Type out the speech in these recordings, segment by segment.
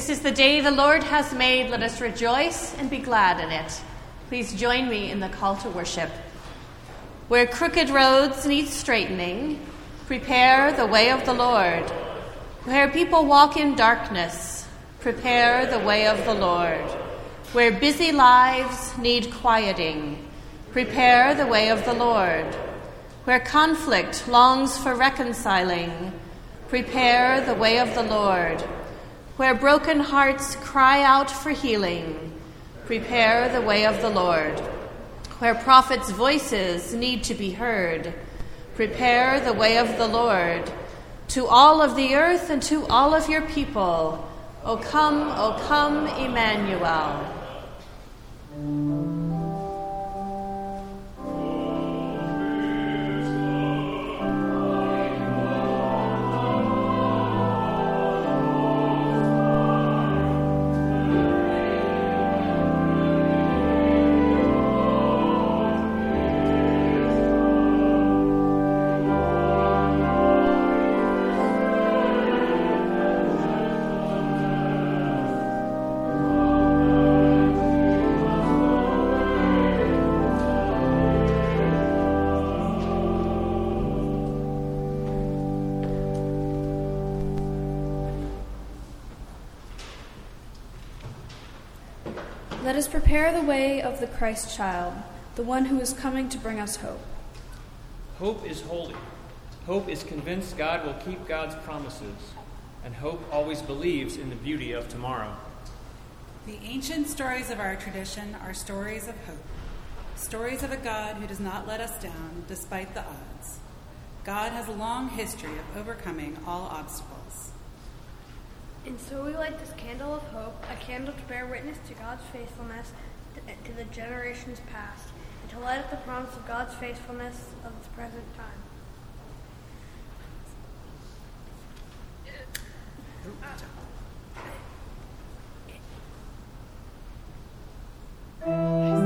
This is the day the Lord has made. Let us rejoice and be glad in it. Please join me in the call to worship. Where crooked roads need straightening, prepare the way of the Lord. Where people walk in darkness, prepare the way of the Lord. Where busy lives need quieting, prepare the way of the Lord. Where conflict longs for reconciling, prepare the way of the Lord. Where broken hearts cry out for healing, prepare the way of the Lord. Where prophets' voices need to be heard, prepare the way of the Lord. To all of the earth and to all of your people, O come, O come, Emmanuel. Let us prepare the way of the Christ child, the one who is coming to bring us hope. Hope is holy. Hope is convinced God will keep God's promises, and hope always believes in the beauty of tomorrow. The ancient stories of our tradition are stories of hope, stories of a God who does not let us down despite the odds. God has a long history of overcoming all obstacles. And so we light this candle of hope, a candle to bear witness to God's faithfulness to the generations past, and to light up the promise of God's faithfulness of this present time. Uh,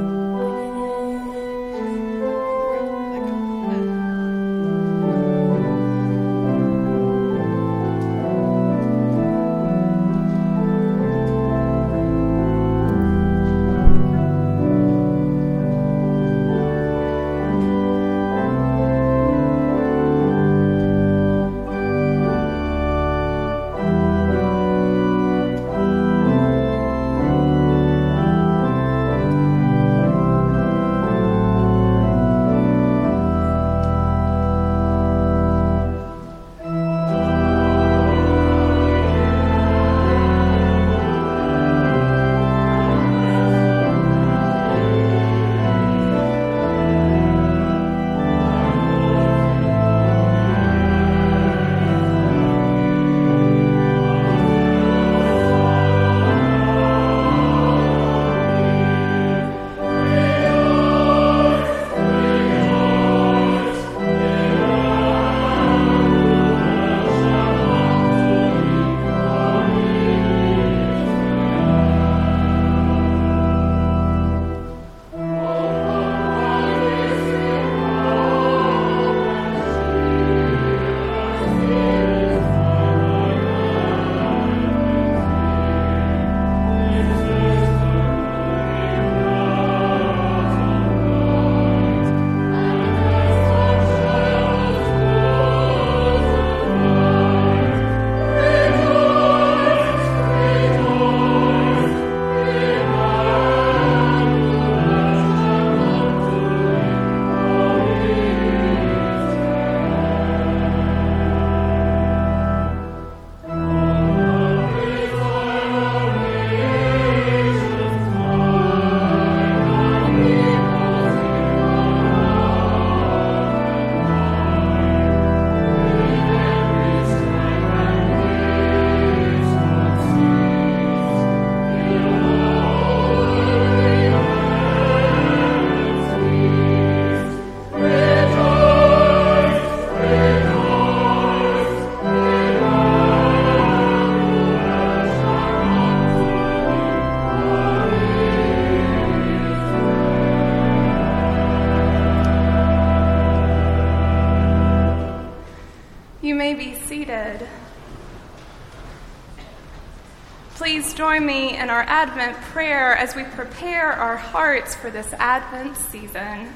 Advent prayer as we prepare our hearts for this Advent season.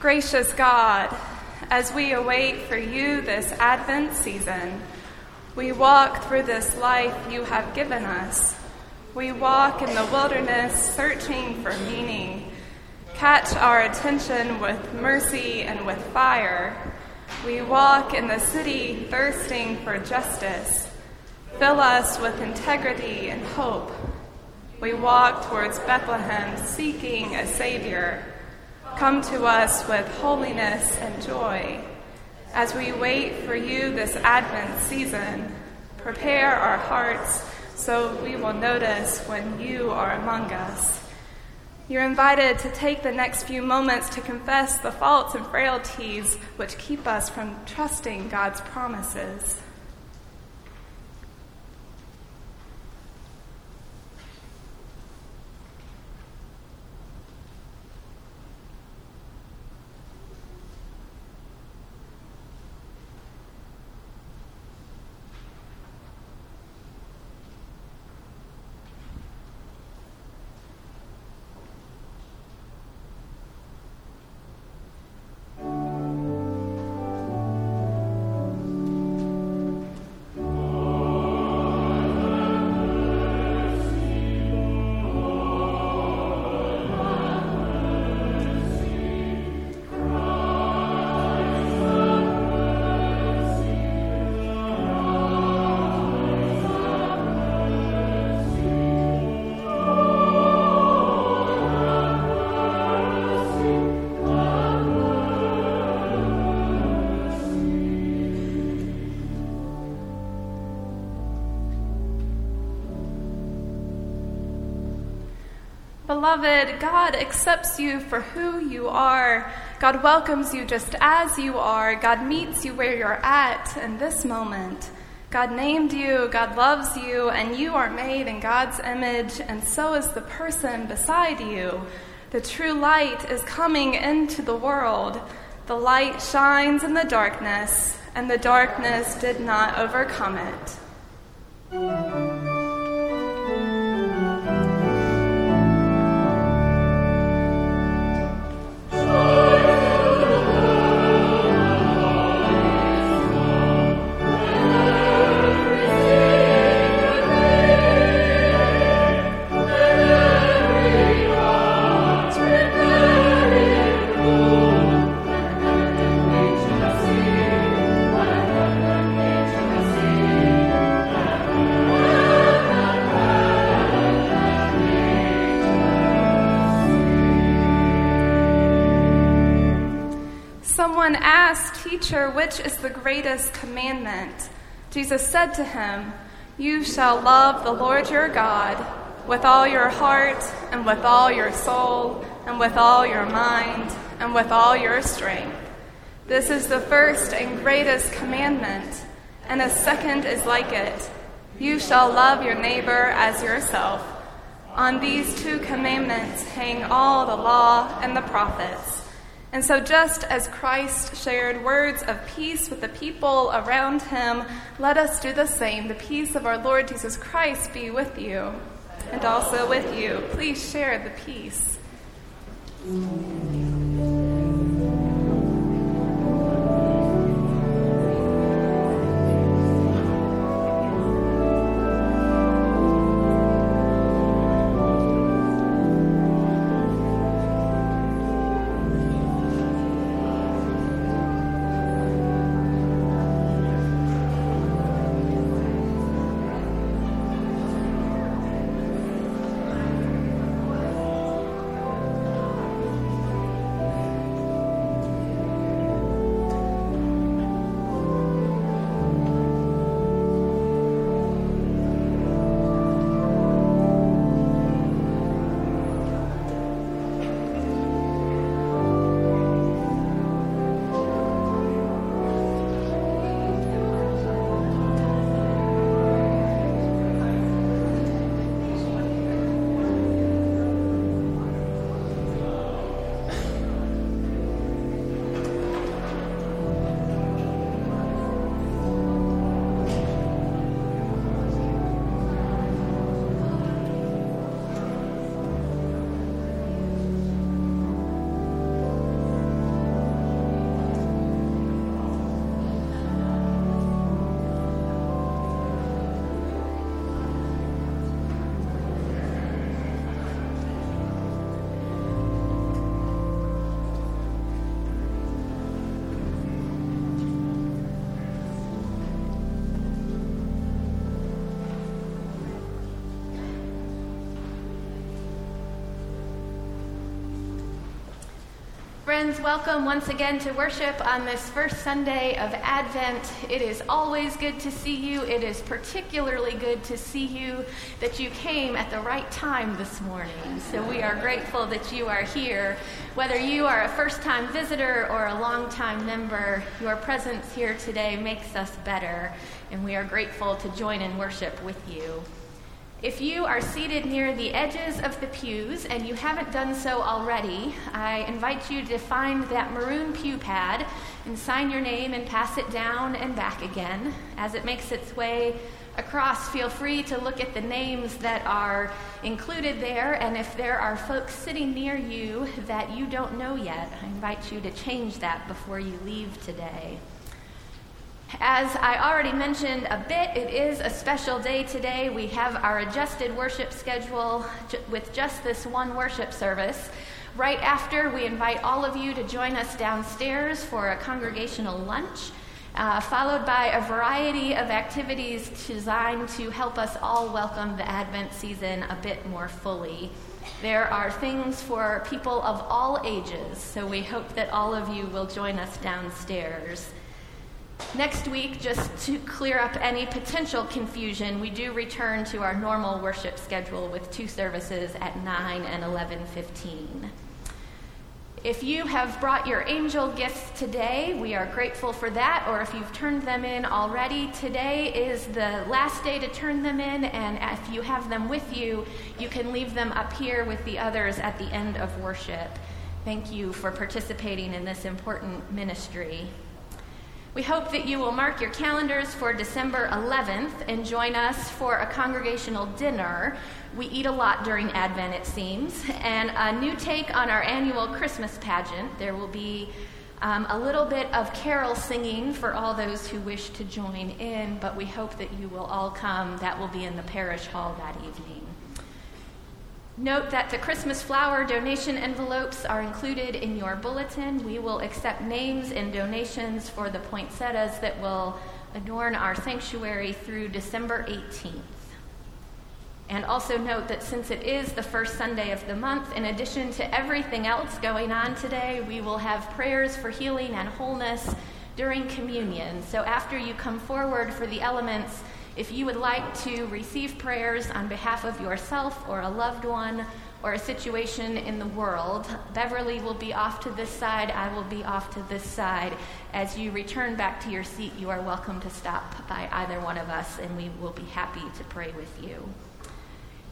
Gracious God, as we await for you this Advent season, we walk through this life you have given us. We walk in the wilderness searching for meaning. Catch our attention with mercy and with fire. We walk in the city thirsting for justice. Fill us with integrity and hope. We walk towards Bethlehem seeking a Savior. Come to us with holiness and joy. As we wait for you this Advent season, prepare our hearts so we will notice when you are among us. You're invited to take the next few moments to confess the faults and frailties which keep us from trusting God's promises. Beloved, God accepts you for who you are. God welcomes you just as you are. God meets you where you're at in this moment. God named you, God loves you, and you are made in God's image, and so is the person beside you. The true light is coming into the world. The light shines in the darkness, and the darkness did not overcome it. Is the greatest commandment? Jesus said to him, You shall love the Lord your God with all your heart, and with all your soul, and with all your mind, and with all your strength. This is the first and greatest commandment, and a second is like it. You shall love your neighbor as yourself. On these two commandments hang all the law and the prophets. And so, just as Christ shared words of peace with the people around him, let us do the same. The peace of our Lord Jesus Christ be with you and also with you. Please share the peace. Friends, welcome once again to worship on this first Sunday of Advent. It is always good to see you. It is particularly good to see you that you came at the right time this morning. So we are grateful that you are here. Whether you are a first time visitor or a long time member, your presence here today makes us better, and we are grateful to join in worship with you. If you are seated near the edges of the pews and you haven't done so already, I invite you to find that maroon pew pad and sign your name and pass it down and back again. As it makes its way across, feel free to look at the names that are included there, and if there are folks sitting near you that you don't know yet, I invite you to change that before you leave today. As I already mentioned a bit, it is a special day today. We have our adjusted worship schedule with just this one worship service. Right after, we invite all of you to join us downstairs for a congregational lunch, uh, followed by a variety of activities designed to help us all welcome the Advent season a bit more fully. There are things for people of all ages, so we hope that all of you will join us downstairs. Next week, just to clear up any potential confusion, we do return to our normal worship schedule with two services at 9 and 11:15. If you have brought your angel gifts today, we are grateful for that. Or if you've turned them in already, today is the last day to turn them in. And if you have them with you, you can leave them up here with the others at the end of worship. Thank you for participating in this important ministry. We hope that you will mark your calendars for December 11th and join us for a congregational dinner. We eat a lot during Advent, it seems, and a new take on our annual Christmas pageant. There will be um, a little bit of carol singing for all those who wish to join in, but we hope that you will all come. That will be in the parish hall that evening. Note that the Christmas flower donation envelopes are included in your bulletin. We will accept names and donations for the poinsettias that will adorn our sanctuary through December 18th. And also note that since it is the first Sunday of the month, in addition to everything else going on today, we will have prayers for healing and wholeness during communion. So after you come forward for the elements, if you would like to receive prayers on behalf of yourself or a loved one or a situation in the world, Beverly will be off to this side, I will be off to this side. As you return back to your seat, you are welcome to stop by either one of us, and we will be happy to pray with you.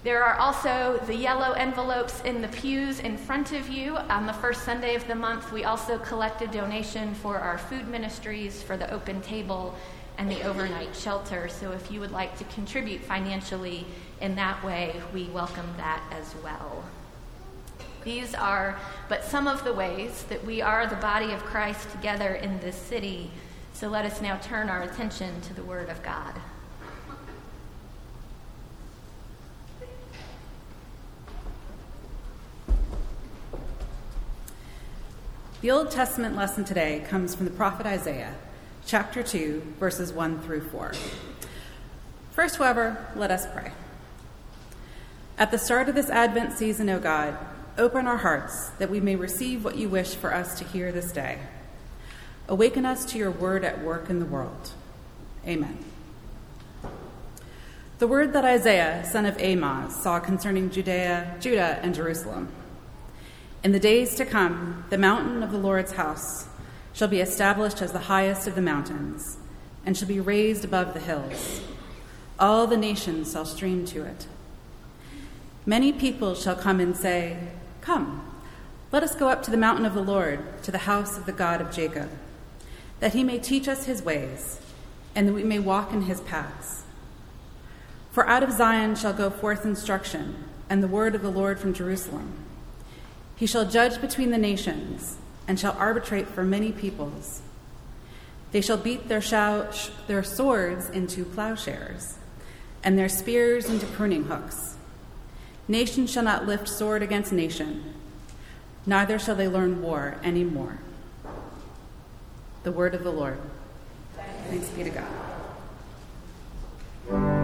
There are also the yellow envelopes in the pews in front of you. On the first Sunday of the month, we also collect a donation for our food ministries, for the open table, and the overnight shelter. So if you would like to contribute financially in that way, we welcome that as well. These are but some of the ways that we are the body of Christ together in this city. So let us now turn our attention to the Word of God. The Old Testament lesson today comes from the prophet Isaiah chapter 2, verses 1 through 4. First, however, let us pray. At the start of this Advent season, O God, open our hearts that we may receive what you wish for us to hear this day. Awaken us to your word at work in the world. Amen. The word that Isaiah, son of Amoz, saw concerning Judea, Judah, and Jerusalem. In the days to come, the mountain of the Lord's house shall be established as the highest of the mountains, and shall be raised above the hills. All the nations shall stream to it. Many people shall come and say, Come, let us go up to the mountain of the Lord, to the house of the God of Jacob, that he may teach us his ways, and that we may walk in his paths. For out of Zion shall go forth instruction, and the word of the Lord from Jerusalem. He shall judge between the nations and shall arbitrate for many peoples. They shall beat their, their swords into plowshares, and their spears into pruning hooks. Nation shall not lift sword against nation, neither shall they learn war any more. The word of the Lord. Thanks be to God.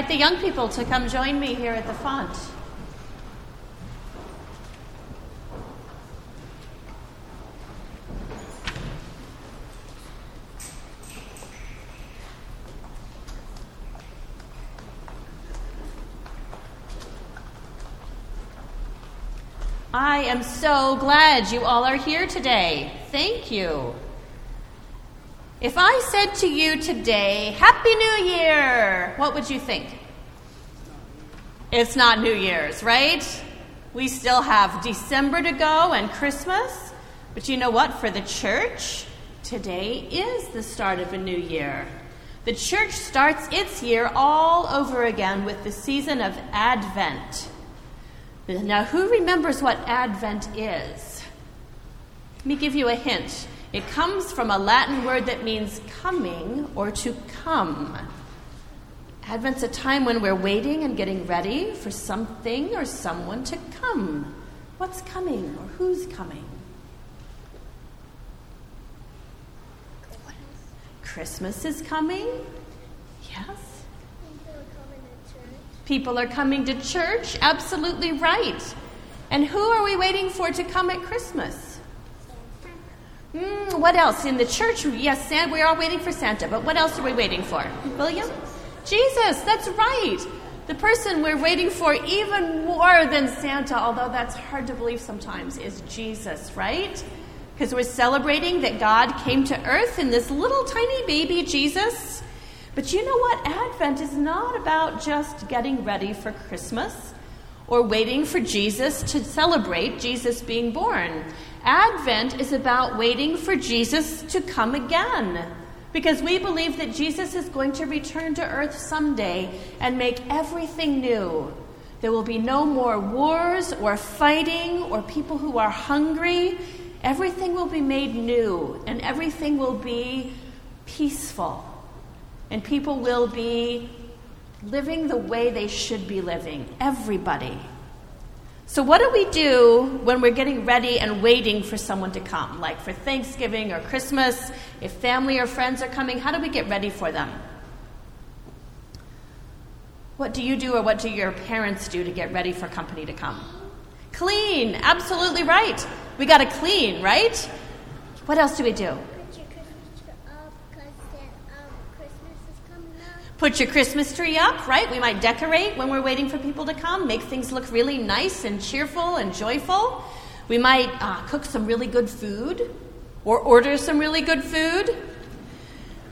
Invite the young people to come join me here at the font. I am so glad you all are here today. Thank you. If I said to you today, Happy New Year, what would you think? It's not New Year's, right? We still have December to go and Christmas. But you know what? For the church, today is the start of a new year. The church starts its year all over again with the season of Advent. Now, who remembers what Advent is? Let me give you a hint. It comes from a Latin word that means coming or to come. Advent's a time when we're waiting and getting ready for something or someone to come. What's coming or who's coming? Christmas is coming? Yes. People are coming to church? Absolutely right. And who are we waiting for to come at Christmas? Mm, what else? In the church, yes, Santa, we are waiting for Santa, but what else are we waiting for? William? Jesus, that's right. The person we're waiting for even more than Santa, although that's hard to believe sometimes, is Jesus, right? Because we're celebrating that God came to earth in this little tiny baby Jesus but you know what? Advent is not about just getting ready for Christmas or waiting for Jesus to celebrate Jesus being born. Advent is about waiting for Jesus to come again. Because we believe that Jesus is going to return to earth someday and make everything new. There will be no more wars or fighting or people who are hungry. Everything will be made new and everything will be peaceful and people will be living the way they should be living. Everybody. So, what do we do when we're getting ready and waiting for someone to come? Like for Thanksgiving or Christmas, if family or friends are coming, how do we get ready for them? What do you do or what do your parents do to get ready for company to come? Clean, absolutely right. We got to clean, right? What else do we do? Put your Christmas tree up, right? We might decorate when we're waiting for people to come, make things look really nice and cheerful and joyful. We might uh, cook some really good food or order some really good food.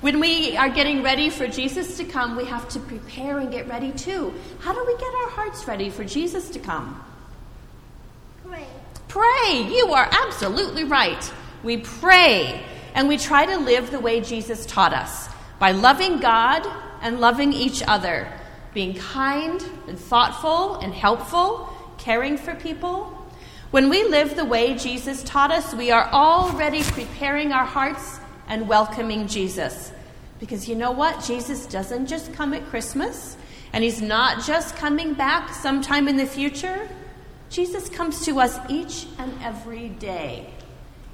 When we are getting ready for Jesus to come, we have to prepare and get ready too. How do we get our hearts ready for Jesus to come? Pray. Pray. You are absolutely right. We pray and we try to live the way Jesus taught us by loving God and loving each other, being kind and thoughtful and helpful, caring for people. When we live the way Jesus taught us, we are already preparing our hearts and welcoming Jesus. Because you know what? Jesus doesn't just come at Christmas, and He's not just coming back sometime in the future. Jesus comes to us each and every day.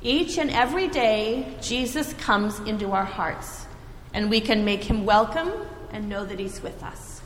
Each and every day, Jesus comes into our hearts, and we can make Him welcome and know that He's with us.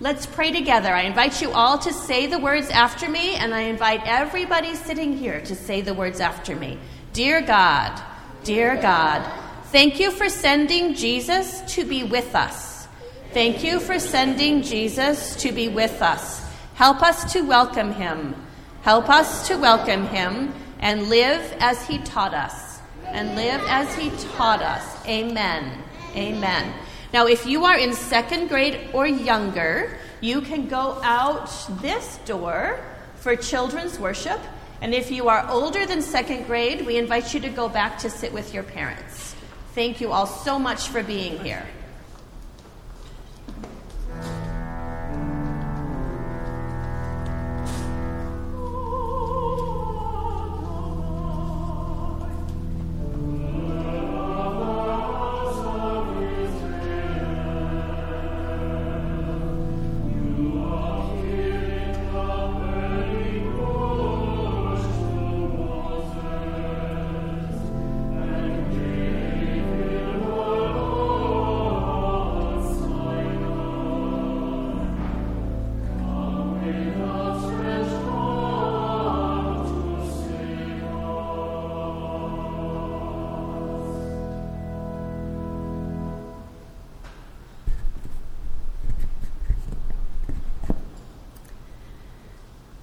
Let's pray together. I invite you all to say the words after me, and I invite everybody sitting here to say the words after me. Dear God, dear God, thank you for sending Jesus to be with us. Thank you for sending Jesus to be with us. Help us to welcome him. Help us to welcome him and live as he taught us. And live as he taught us. Amen. Amen. Now, if you are in second grade or younger, you can go out this door for children's worship. And if you are older than second grade, we invite you to go back to sit with your parents. Thank you all so much for being here.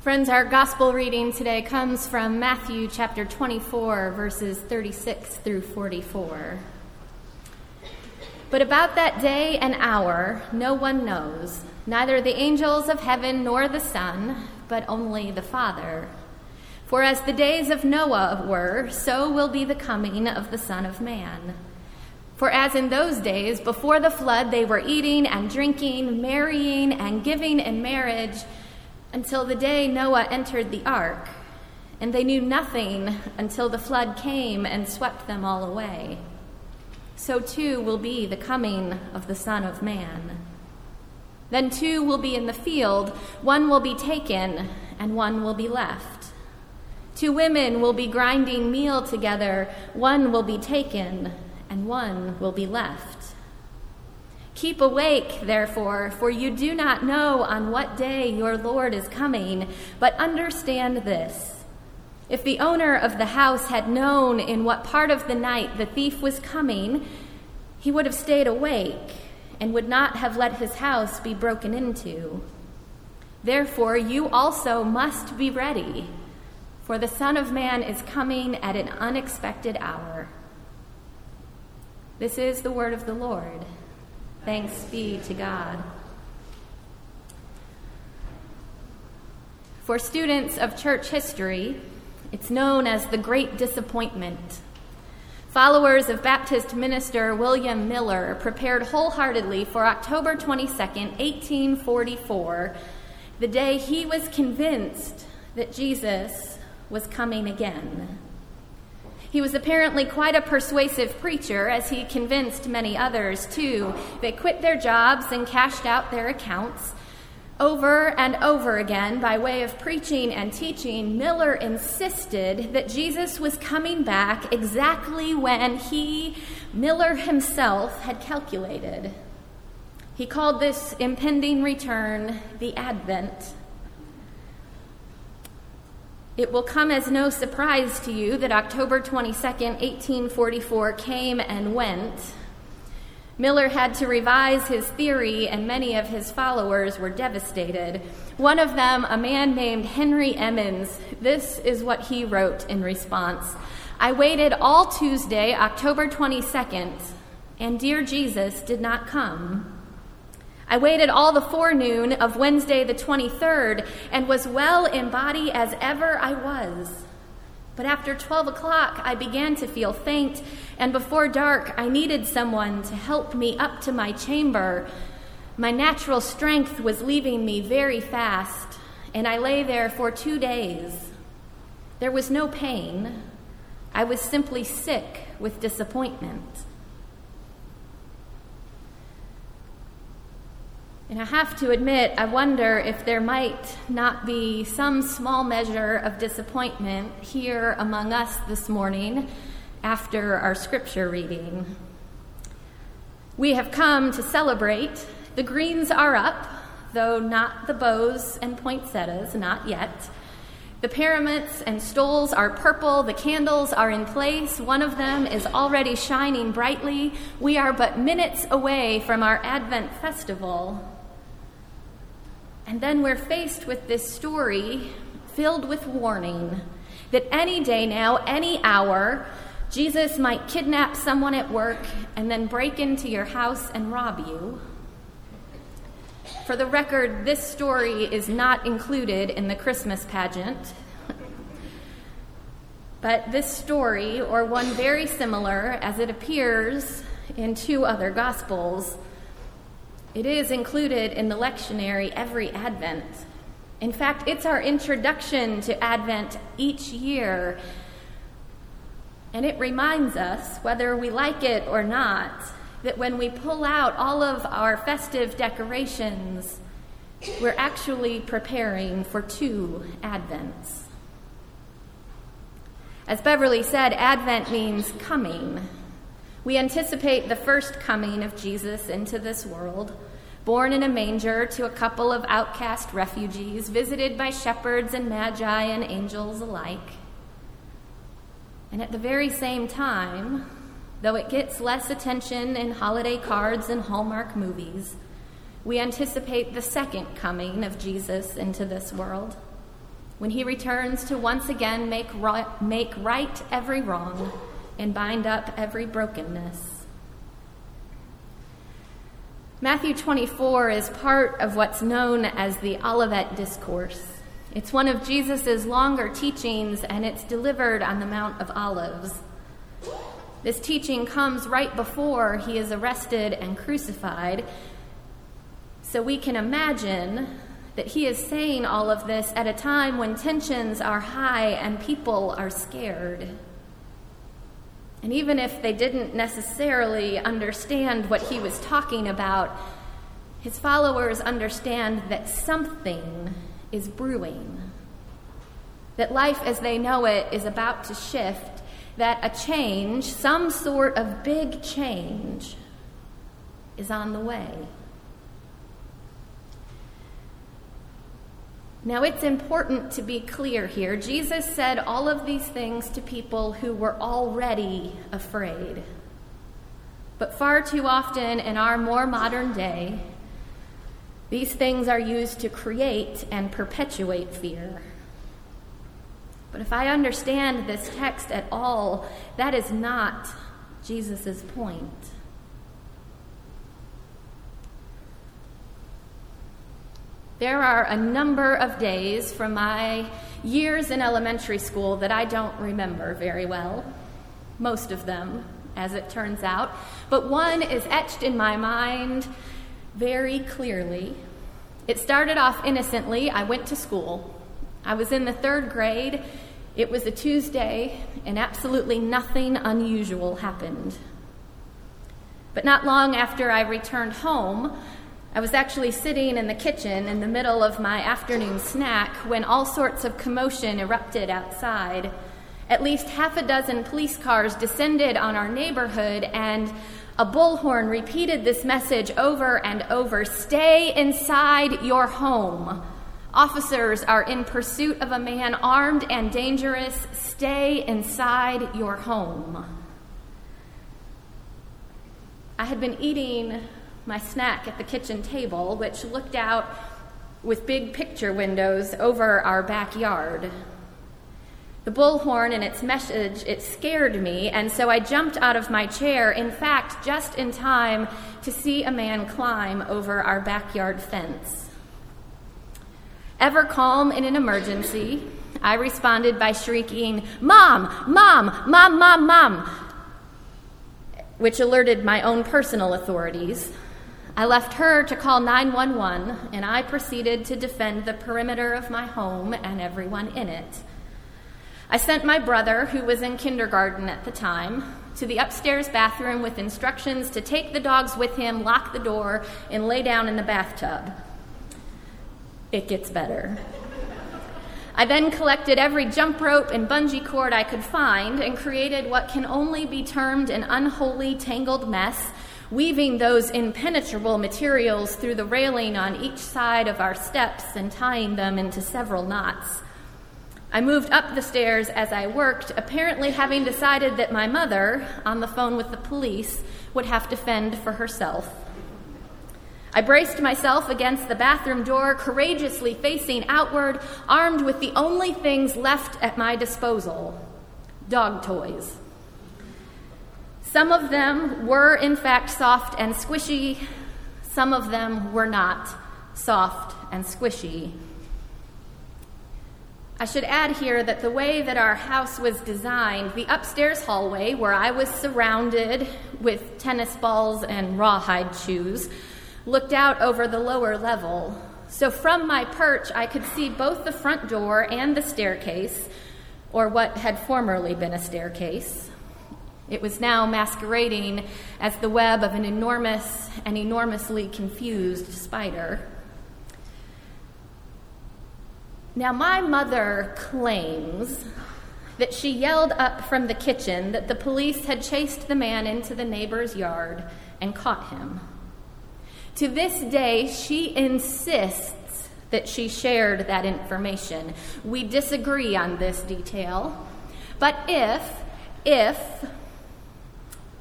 Friends, our gospel reading today comes from Matthew chapter 24, verses 36 through 44. But about that day and hour, no one knows, neither the angels of heaven nor the Son, but only the Father. For as the days of Noah were, so will be the coming of the Son of Man. For as in those days, before the flood, they were eating and drinking, marrying and giving in marriage until the day Noah entered the ark, and they knew nothing until the flood came and swept them all away. So too will be the coming of the Son of Man. Then two will be in the field, one will be taken, and one will be left. Two women will be grinding meal together, one will be taken, and one will be left. Keep awake, therefore, for you do not know on what day your Lord is coming, but understand this. If the owner of the house had known in what part of the night the thief was coming, he would have stayed awake and would not have let his house be broken into. Therefore, you also must be ready, for the Son of Man is coming at an unexpected hour. This is the word of the Lord. Thanks be to God. For students of church history, it's known as the Great Disappointment. Followers of Baptist minister William Miller prepared wholeheartedly for October 22, 1844, the day he was convinced that Jesus was coming again. He was apparently quite a persuasive preacher, as he convinced many others too. They quit their jobs and cashed out their accounts. Over and over again, by way of preaching and teaching, Miller insisted that Jesus was coming back exactly when he, Miller himself, had calculated. He called this impending return the Advent. It will come as no surprise to you that October 22nd, 1844 came and went. Miller had to revise his theory, and many of his followers were devastated. One of them, a man named Henry Emmons, this is what he wrote in response I waited all Tuesday, October 22nd, and dear Jesus did not come. I waited all the forenoon of Wednesday the 23rd and was well in body as ever I was. But after 12 o'clock, I began to feel faint, and before dark, I needed someone to help me up to my chamber. My natural strength was leaving me very fast, and I lay there for two days. There was no pain. I was simply sick with disappointment. And I have to admit, I wonder if there might not be some small measure of disappointment here among us this morning after our scripture reading. We have come to celebrate. The greens are up, though not the bows and poinsettias, not yet. The paraments and stoles are purple. The candles are in place. One of them is already shining brightly. We are but minutes away from our Advent festival. And then we're faced with this story filled with warning that any day now, any hour, Jesus might kidnap someone at work and then break into your house and rob you. For the record, this story is not included in the Christmas pageant. but this story, or one very similar as it appears in two other Gospels, it is included in the lectionary every Advent. In fact, it's our introduction to Advent each year. And it reminds us, whether we like it or not, that when we pull out all of our festive decorations, we're actually preparing for two Advents. As Beverly said, Advent means coming. We anticipate the first coming of Jesus into this world, born in a manger to a couple of outcast refugees, visited by shepherds and magi and angels alike. And at the very same time, though it gets less attention in holiday cards and Hallmark movies, we anticipate the second coming of Jesus into this world. when he returns to once again make right, make right every wrong and bind up every brokenness. Matthew 24 is part of what's known as the Olivet Discourse. It's one of Jesus' longer teachings, and it's delivered on the Mount of Olives. This teaching comes right before he is arrested and crucified, so we can imagine that he is saying all of this at a time when tensions are high and people are scared. And even if they didn't necessarily understand what he was talking about, his followers understand that something is brewing. That life as they know it is about to shift, that a change, some sort of big change, is on the way. Now, it's important to be clear here. Jesus said all of these things to people who were already afraid. But far too often in our more modern day, these things are used to create and perpetuate fear. But if I understand this text at all, that is not Jesus' point. There are a number of days from my years in elementary school that I don't remember very well. Most of them, as it turns out. But one is etched in my mind very clearly. It started off innocently. I went to school. I was in the third grade. It was a Tuesday, and absolutely nothing unusual happened. But not long after I returned home, I was actually sitting in the kitchen in the middle of my afternoon snack when all sorts of commotion erupted outside. At least half a dozen police cars descended on our neighborhood, and a bullhorn repeated this message over and over Stay inside your home. Officers are in pursuit of a man armed and dangerous. Stay inside your home. I had been eating my snack at the kitchen table, which looked out with big picture windows over our backyard. The bullhorn and its message, it scared me, and so I jumped out of my chair, in fact, just in time to see a man climb over our backyard fence. Ever calm in an emergency, I responded by shrieking, Mom, Mom, Mom, Mom, Mom, which alerted my own personal authorities. I left her to call 911, and I proceeded to defend the perimeter of my home and everyone in it. I sent my brother, who was in kindergarten at the time, to the upstairs bathroom with instructions to take the dogs with him, lock the door, and lay down in the bathtub. It gets better. I then collected every jump rope and bungee cord I could find and created what can only be termed an unholy tangled mess weaving those impenetrable materials through the railing on each side of our steps and tying them into several knots. I moved up the stairs as I worked, apparently having decided that my mother, on the phone with the police, would have to fend for herself. I braced myself against the bathroom door, courageously facing outward, armed with the only things left at my disposal dog toys. Some of them were, in fact, soft and squishy. Some of them were not soft and squishy. I should add here that the way that our house was designed, the upstairs hallway, where I was surrounded with tennis balls and rawhide shoes, looked out over the lower level. So from my perch, I could see both the front door and the staircase, or what had formerly been a staircase. It was now masquerading as the web of an enormous and enormously confused spider. Now, my mother claims that she yelled up from the kitchen that the police had chased the man into the neighbor's yard and caught him. To this day, she insists that she shared that information. We disagree on this detail. But if, if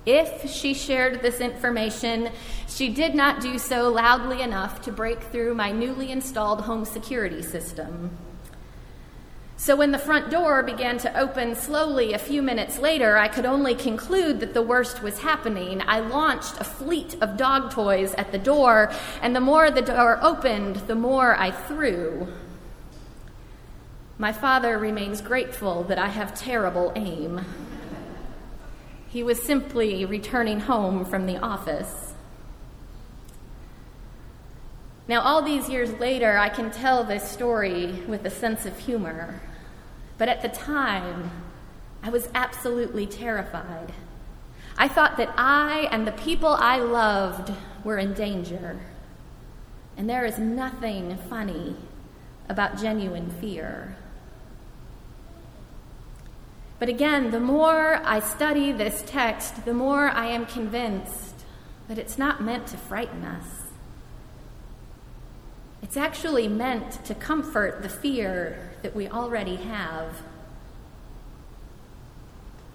if she shared this information, she did not do so loudly enough to break through my newly installed home security system. So when the front door began to open slowly a few minutes later, I could only conclude that the worst was happening. I launched a fleet of dog toys at the door, and the more the door opened, the more I threw. My father remains grateful that I have terrible aim. He was simply returning home from the office. Now, all these years later, I can tell this story with a sense of humor. But at the time, I was absolutely terrified. I thought that I and the people I loved were in danger. And there is nothing funny about genuine fear. But again, the more I study this text, the more I am convinced that it's not meant to frighten us. It's actually meant to comfort the fear that we already have.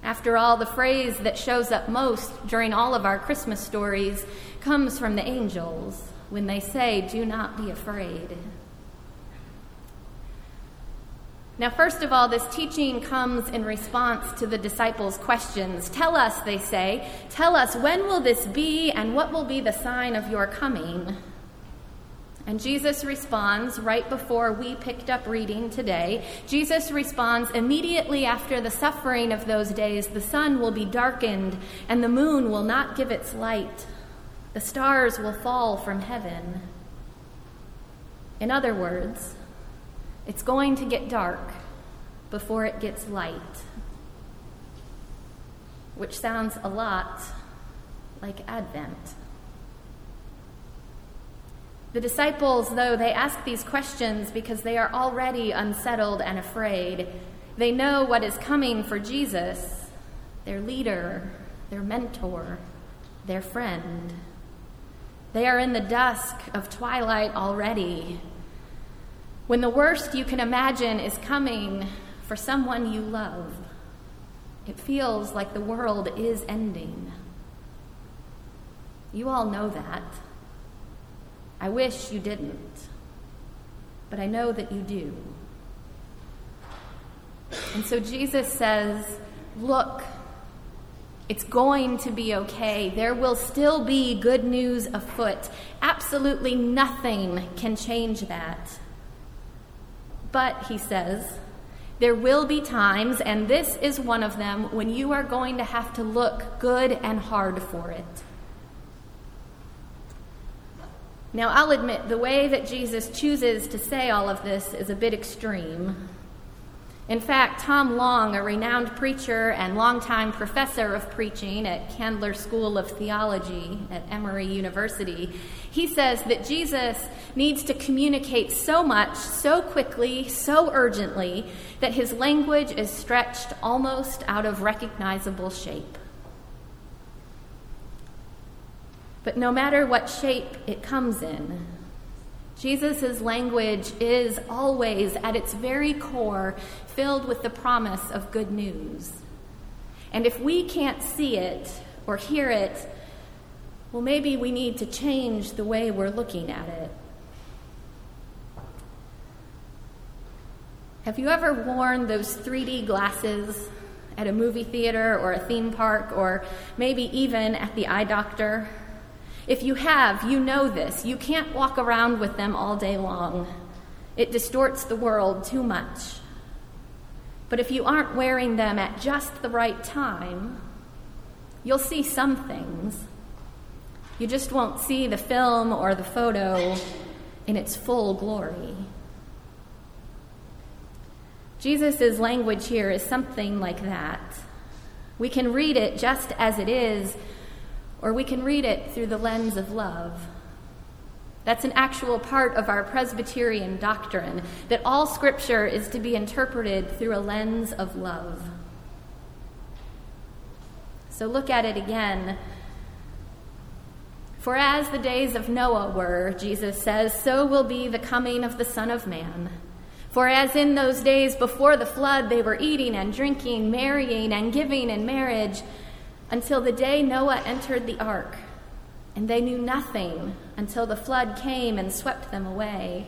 After all, the phrase that shows up most during all of our Christmas stories comes from the angels when they say, Do not be afraid. Now, first of all, this teaching comes in response to the disciples' questions. Tell us, they say, tell us, when will this be, and what will be the sign of your coming? And Jesus responds right before we picked up reading today. Jesus responds immediately after the suffering of those days, the sun will be darkened, and the moon will not give its light. The stars will fall from heaven. In other words, it's going to get dark before it gets light, which sounds a lot like Advent. The disciples, though, they ask these questions because they are already unsettled and afraid. They know what is coming for Jesus, their leader, their mentor, their friend. They are in the dusk of twilight already. When the worst you can imagine is coming for someone you love, it feels like the world is ending. You all know that. I wish you didn't, but I know that you do. And so Jesus says, Look, it's going to be okay. There will still be good news afoot. Absolutely nothing can change that. But, he says, there will be times, and this is one of them, when you are going to have to look good and hard for it. Now, I'll admit, the way that Jesus chooses to say all of this is a bit extreme. In fact, Tom Long, a renowned preacher and longtime professor of preaching at Candler School of Theology at Emory University, he says that Jesus needs to communicate so much, so quickly, so urgently, that his language is stretched almost out of recognizable shape. But no matter what shape it comes in, Jesus' language is always, at its very core, filled with the promise of good news. And if we can't see it or hear it, well, maybe we need to change the way we're looking at it. Have you ever worn those 3D glasses at a movie theater or a theme park or maybe even at the eye doctor? If you have, you know this. You can't walk around with them all day long. It distorts the world too much. But if you aren't wearing them at just the right time, you'll see some things. You just won't see the film or the photo in its full glory. Jesus' language here is something like that. We can read it just as it is or we can read it through the lens of love. That's an actual part of our Presbyterian doctrine that all Scripture is to be interpreted through a lens of love. So look at it again. For as the days of Noah were, Jesus says, so will be the coming of the Son of Man. For as in those days before the flood they were eating and drinking, marrying and giving in marriage, until the day Noah entered the ark, and they knew nothing until the flood came and swept them away.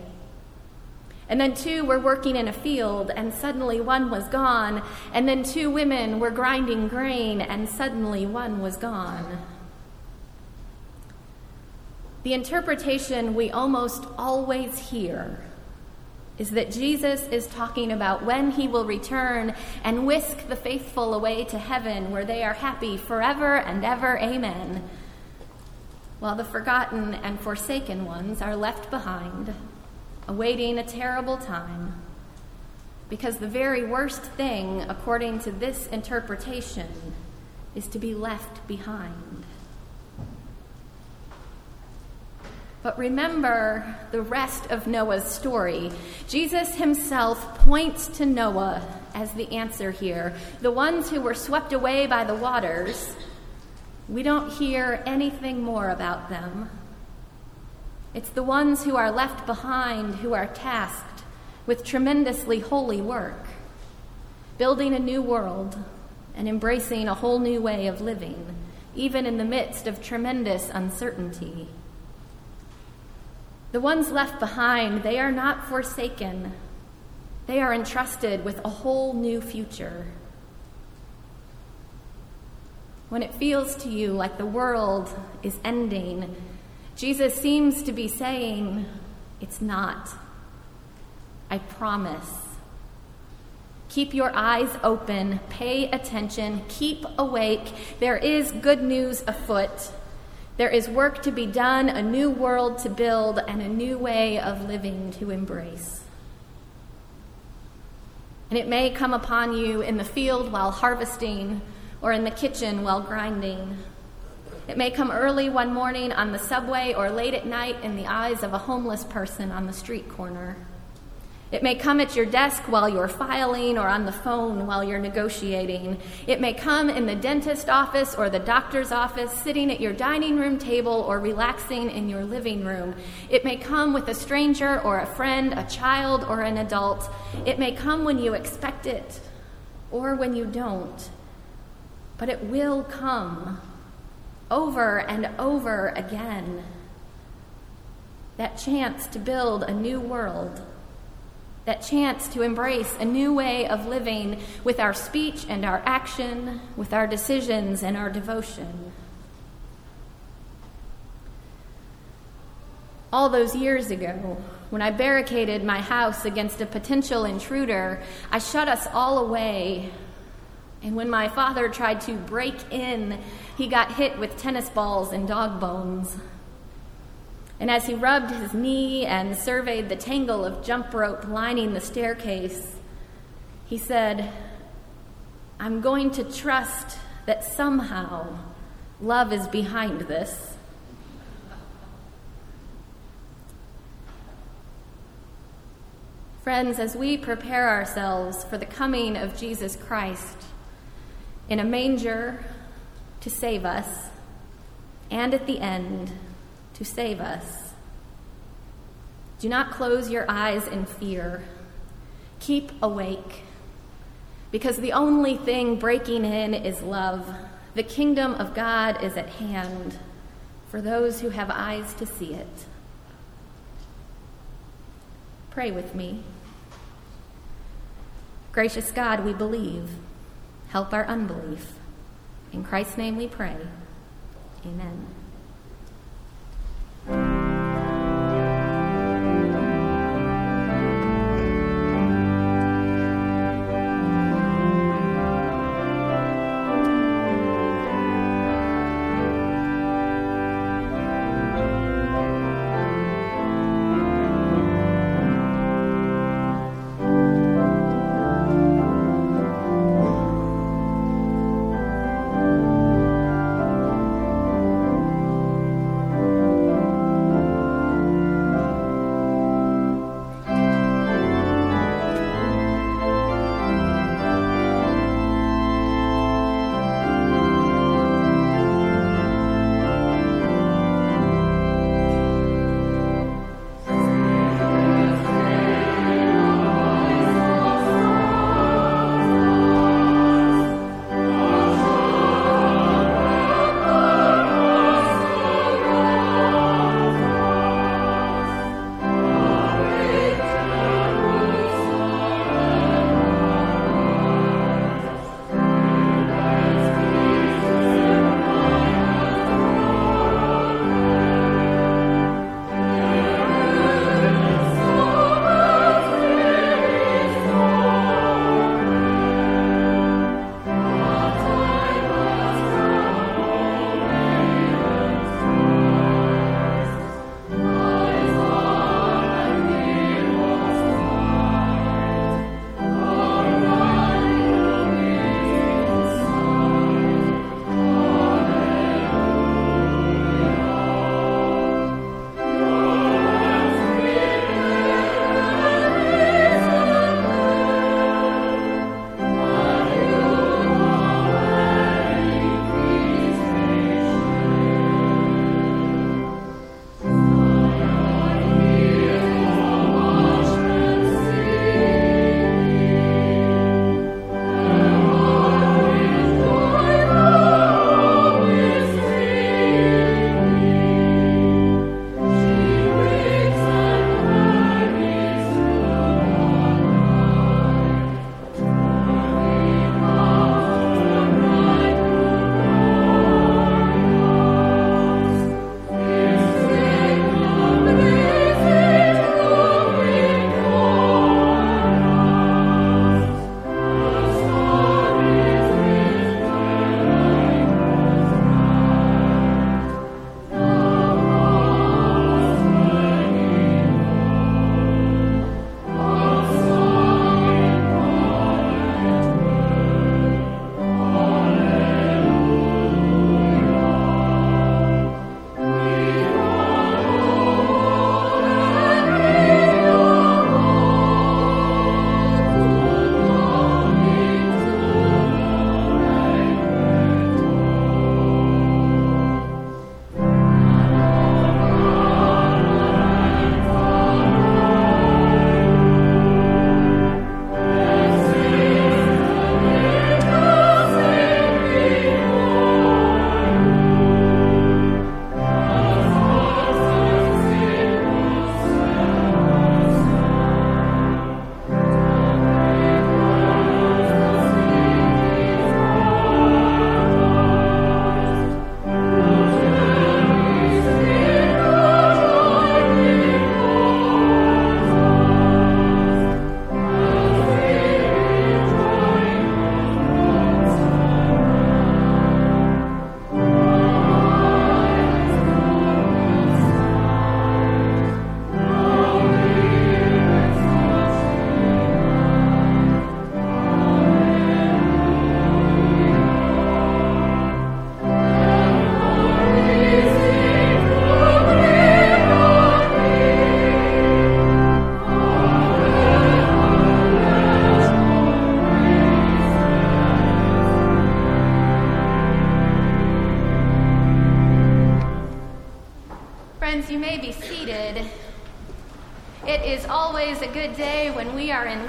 And then two were working in a field, and suddenly one was gone. And then two women were grinding grain, and suddenly one was gone. The interpretation we almost always hear is that Jesus is talking about when he will return and whisk the faithful away to heaven where they are happy forever and ever. Amen. While the forgotten and forsaken ones are left behind awaiting a terrible time, because the very worst thing, according to this interpretation, is to be left behind. But remember the rest of Noah's story. Jesus himself points to Noah as the answer here. The ones who were swept away by the waters, we don't hear anything more about them. It's the ones who are left behind who are tasked with tremendously holy work, building a new world and embracing a whole new way of living, even in the midst of tremendous uncertainty. The ones left behind, they are not forsaken. They are entrusted with a whole new future. When it feels to you like the world is ending Jesus seems to be saying, It's not. I promise. Keep your eyes open, pay attention, keep awake. There is good news afoot. There is work to be done, a new world to build, and a new way of living to embrace. And it may come upon you in the field while harvesting, or in the kitchen while grinding it may come early one morning on the subway or late at night in the eyes of a homeless person on the street corner. It may come at your desk while you're filing or on the phone while you're negotiating. It may come in the dentist office or the doctor's office, sitting at your dining room table or relaxing in your living room. It may come with a stranger or a friend, a child or an adult. It may come when you expect it or when you don't. But it will come over and over again. That chance to build a new world, that chance to embrace a new way of living with our speech and our action, with our decisions and our devotion. All those years ago, when I barricaded my house against a potential intruder, I shut us all away and when my father tried to break in, he got hit with tennis balls and dog bones. And as he rubbed his knee and surveyed the tangle of jump rope lining the staircase, he said, I'm going to trust that somehow love is behind this. Friends, as we prepare ourselves for the coming of Jesus Christ, in a manger to save us, and at the end to save us. Do not close your eyes in fear. Keep awake, because the only thing breaking in is love. The kingdom of God is at hand for those who have eyes to see it. Pray with me. Gracious God, we believe. Help our unbelief. In Christ's name we pray. Amen.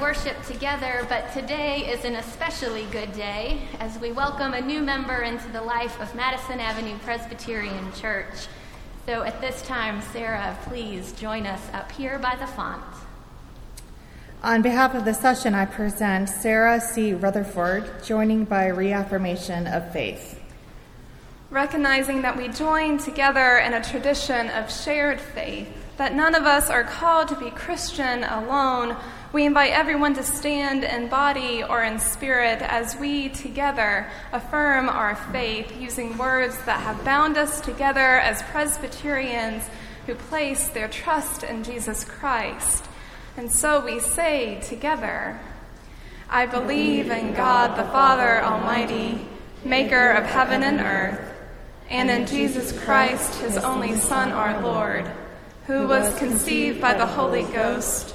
Worship together, but today is an especially good day as we welcome a new member into the life of Madison Avenue Presbyterian Church. So at this time, Sarah, please join us up here by the font. On behalf of the session, I present Sarah C. Rutherford, joining by reaffirmation of faith. Recognizing that we join together in a tradition of shared faith, that none of us are called to be Christian alone, we invite everyone to stand in body or in spirit as we together affirm our faith using words that have bound us together as Presbyterians who place their trust in Jesus Christ. And so we say together, I believe in God the Father Almighty, maker of heaven and earth, and in Jesus Christ, his only Son, our Lord, who was conceived by the Holy Ghost,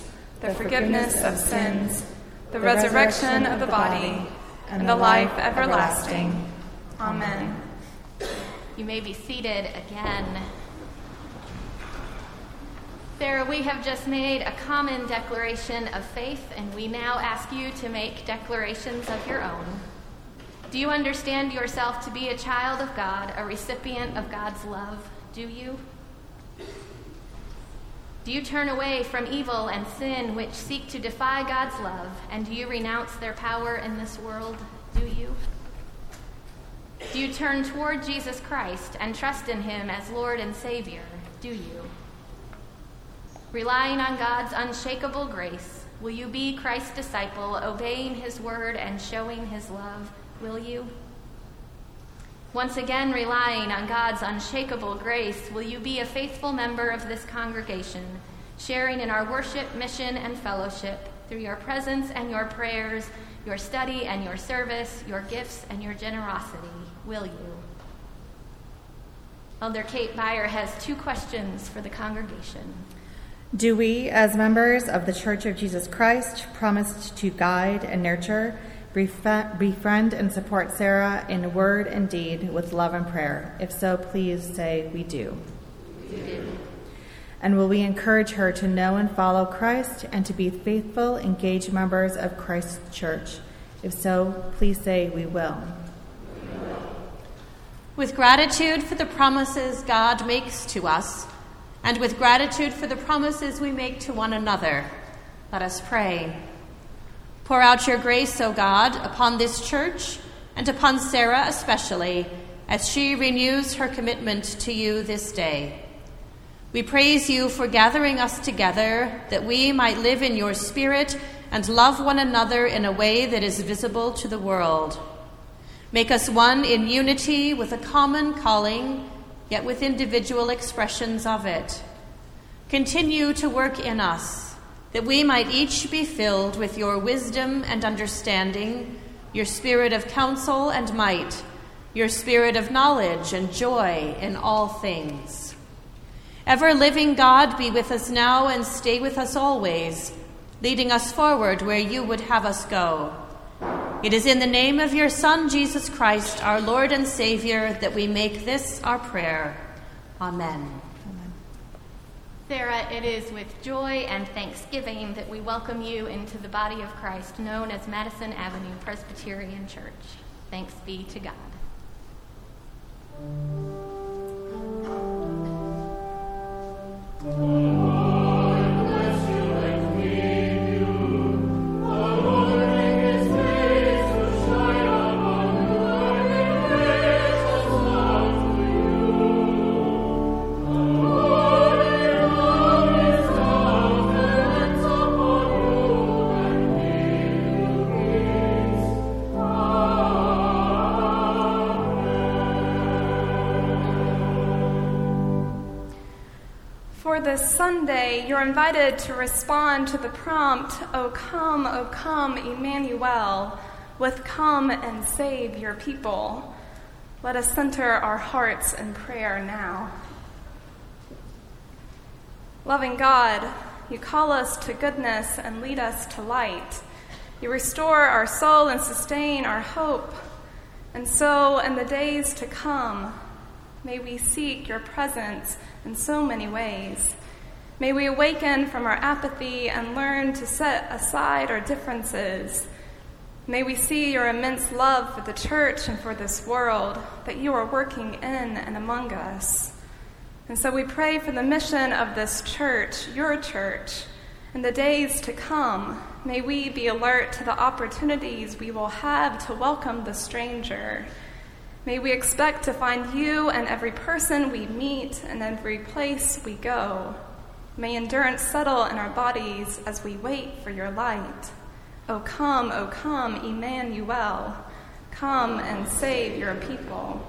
the forgiveness of sins, the resurrection of the body, and the life everlasting. Amen. You may be seated again. Sarah, we have just made a common declaration of faith, and we now ask you to make declarations of your own. Do you understand yourself to be a child of God, a recipient of God's love? Do you? Do you turn away from evil and sin which seek to defy God's love, and do you renounce their power in this world? Do you? Do you turn toward Jesus Christ and trust in him as Lord and Savior? Do you? Relying on God's unshakable grace, will you be Christ's disciple, obeying his word and showing his love? Will you? Once again, relying on God's unshakable grace, will you be a faithful member of this congregation, sharing in our worship, mission, and fellowship through your presence and your prayers, your study and your service, your gifts and your generosity? Will you? Elder Kate Beyer has two questions for the congregation. Do we, as members of the Church of Jesus Christ, promise to guide and nurture, befriend and support Sarah in word and deed with love and prayer? If so, please say we do. We do. And will we encourage her to know and follow Christ and to be faithful, engaged members of Christ's church? If so, please say we will. With gratitude for the promises God makes to us, and with gratitude for the promises we make to one another, let us pray. Pour out your grace, O God, upon this church and upon Sarah especially, as she renews her commitment to you this day. We praise you for gathering us together that we might live in your spirit and love one another in a way that is visible to the world. Make us one in unity with a common calling yet with individual expressions of it. Continue to work in us, that we might each be filled with your wisdom and understanding, your spirit of counsel and might, your spirit of knowledge and joy in all things. Ever living God, be with us now and stay with us always, leading us forward where you would have us go. It is in the name of your Son, Jesus Christ, our Lord and Savior, that we make this our prayer. Amen. Sarah, it is with joy and thanksgiving that we welcome you into the body of Christ known as Madison Avenue Presbyterian Church. Thanks be to God. Invited to respond to the prompt, O come, O come, Emmanuel, with come and save your people. Let us center our hearts in prayer now. Loving God, you call us to goodness and lead us to light. You restore our soul and sustain our hope. And so, in the days to come, may we seek your presence in so many ways. May we awaken from our apathy and learn to set aside our differences. May we see your immense love for the church and for this world that you are working in and among us. And so we pray for the mission of this church, your church. In the days to come, may we be alert to the opportunities we will have to welcome the stranger May we expect to find you and every person we meet and every place we go. May endurance settle in our bodies as we wait for your light. O come, O come, Emmanuel. Come and save your people.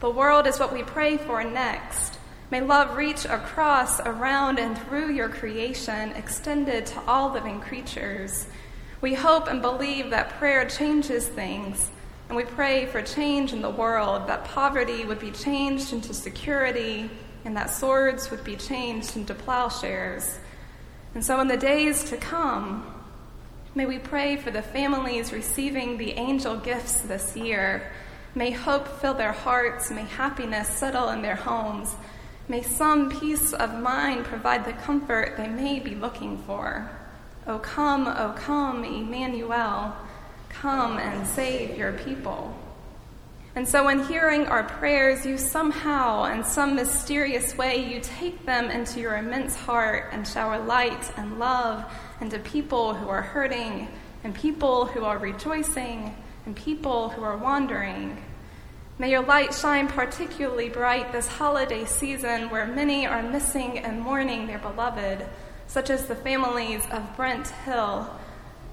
The world is what we pray for next. May love reach across, around, and through your creation, extended to all living creatures. We hope and believe that prayer changes things and we pray for change in the world, that poverty would be changed into security, and that swords would be changed into plowshares. And so, in the days to come, may we pray for the families receiving the angel gifts this year. May hope fill their hearts, may happiness settle in their homes. May some peace of mind provide the comfort they may be looking for. O come, O come, Emmanuel. Come and save your people. And so, in hearing our prayers, you somehow, in some mysterious way, you take them into your immense heart and shower light and love into people who are hurting, and people who are rejoicing, and people who are wandering. May your light shine particularly bright this holiday season where many are missing and mourning their beloved, such as the families of Brent Hill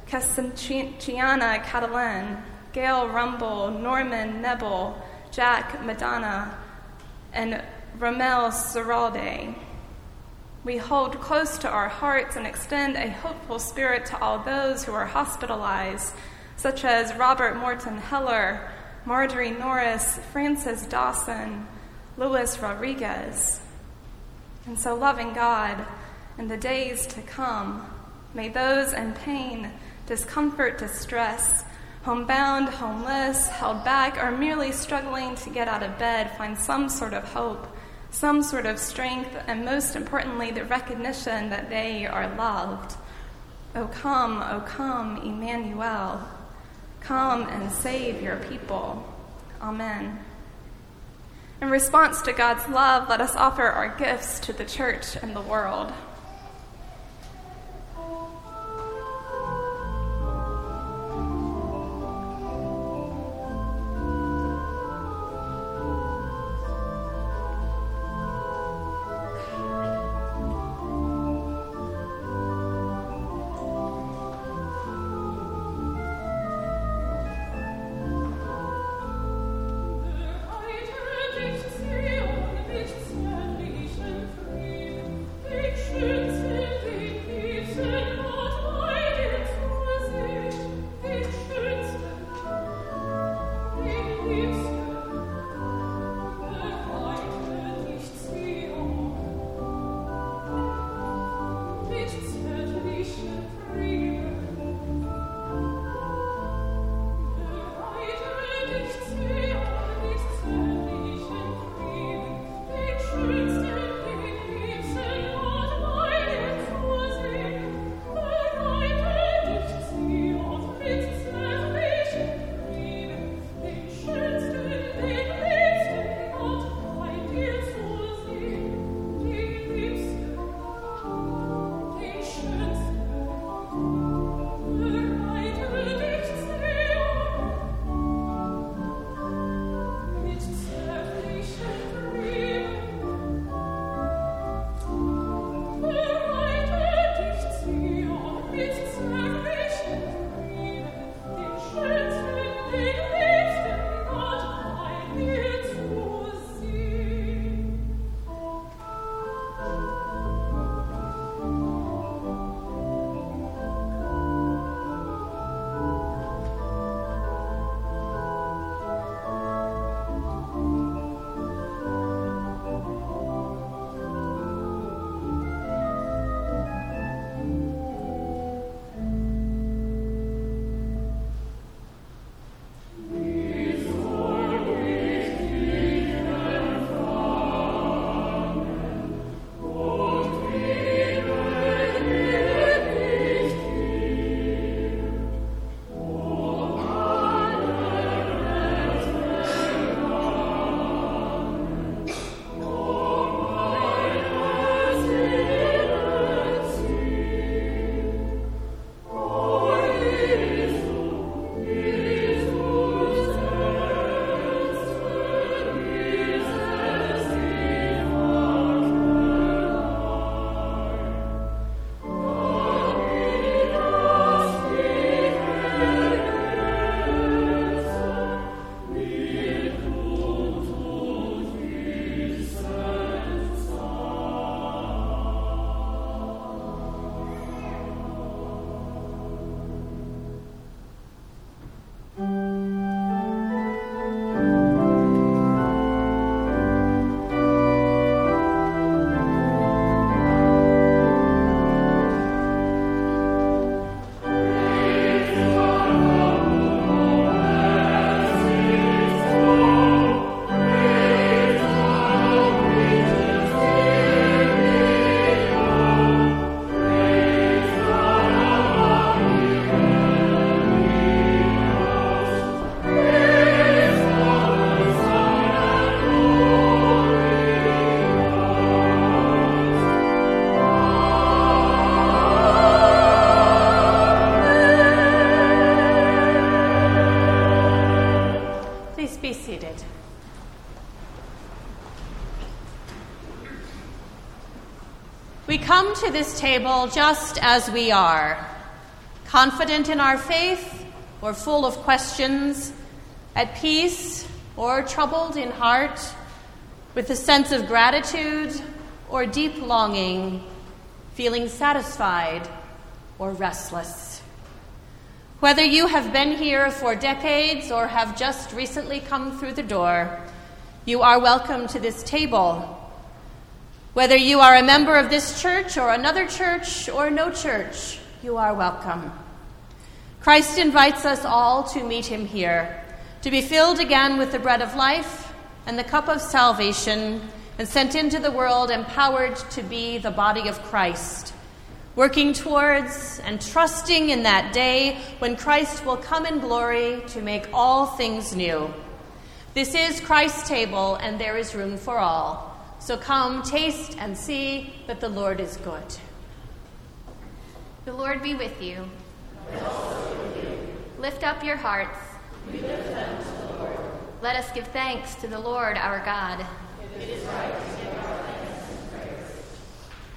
Cassinciana Catalan, Gail Rumble, Norman Nebel, Jack Madonna, and Ramel Seralde. We hold close to our hearts and extend a hopeful spirit to all those who are hospitalized, such as Robert Morton Heller, Marjorie Norris, Frances Dawson, Luis Rodriguez. And so, loving God, in the days to come, may those in pain discomfort, distress, homebound, homeless, held back, or merely struggling to get out of bed find some sort of hope, some sort of strength, and most importantly, the recognition that they are loved. O come, O come, Emmanuel. Come and save your people. Amen. In response to God's love, let us offer our gifts to the church and the world. To this table just as we are, confident in our faith or full of questions, at peace or troubled in heart, with a sense of gratitude or deep longing, feeling satisfied or restless. Whether you have been here for decades or have just recently come through the door, you are welcome to this table. Whether you are a member of this church or another church or no church, you are welcome. Christ invites us all to meet him here, to be filled again with the bread of life and the cup of salvation, and sent into the world empowered to be the body of Christ, working towards and trusting in that day when Christ will come in glory to make all things new. This is Christ's table, and there is room for all. So come, taste, and see that the Lord is good. The Lord be with you. Lift up your hearts. Let us give thanks to the Lord our God.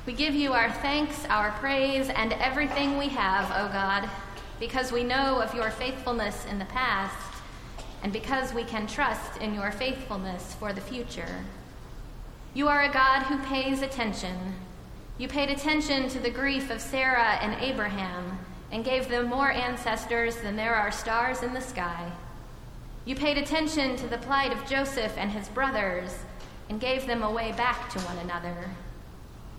We give you our thanks, our praise, and everything we have, O God, because we know of your faithfulness in the past, and because we can trust in your faithfulness for the future. You are a God who pays attention. You paid attention to the grief of Sarah and Abraham and gave them more ancestors than there are stars in the sky. You paid attention to the plight of Joseph and his brothers and gave them a way back to one another.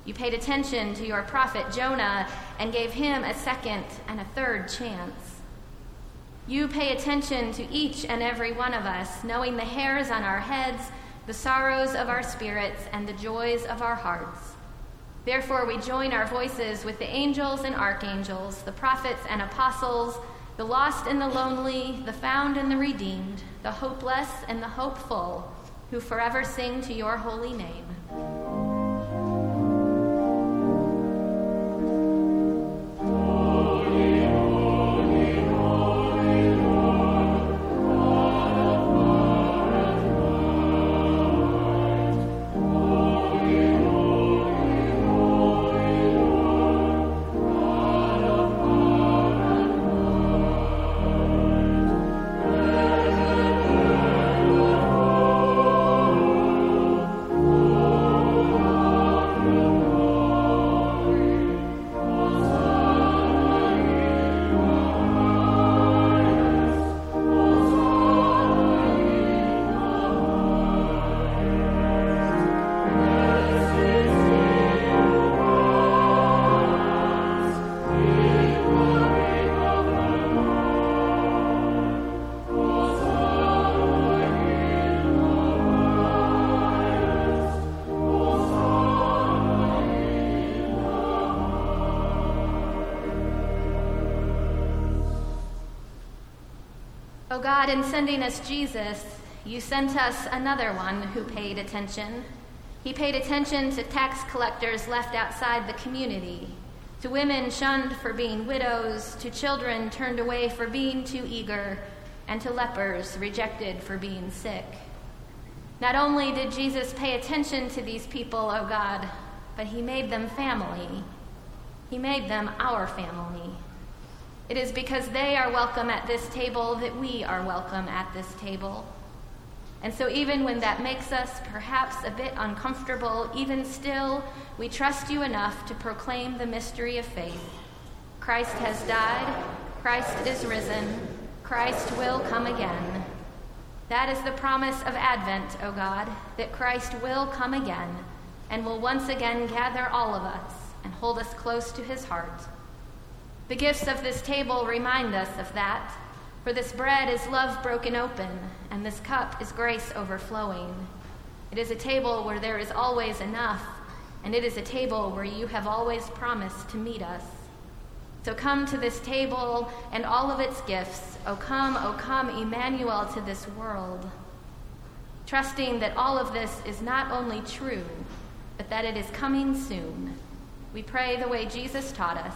You paid attention to your prophet Jonah and gave him a second and a third chance. You pay attention to each and every one of us, knowing the hairs on our heads, the sorrows of our spirits, and the joys of our hearts. Therefore, we join our voices with the angels and archangels, the prophets and apostles, the lost and the lonely, the found and the redeemed, the hopeless and the hopeful, who forever sing to your holy name. O God, in sending us Jesus, you sent us another one who paid attention. He paid attention to tax collectors left outside the community, to women shunned for being widows, to children turned away for being too eager, and to lepers rejected for being sick. Not only did Jesus pay attention to these people, O God, but he made them family. He made them our family. It is because they are welcome at this table that we are welcome at this table. And so, even when that makes us perhaps a bit uncomfortable, even still, we trust you enough to proclaim the mystery of faith. Christ has died, Christ is risen, Christ will come again. That is the promise of Advent, O God, that Christ will come again and will once again gather all of us and hold us close to his heart. The gifts of this table remind us of that. For this bread is love broken open, and this cup is grace overflowing. It is a table where there is always enough, and it is a table where you have always promised to meet us. So come to this table and all of its gifts. O come, O come, Emmanuel, to this world. Trusting that all of this is not only true, but that it is coming soon. We pray the way Jesus taught us.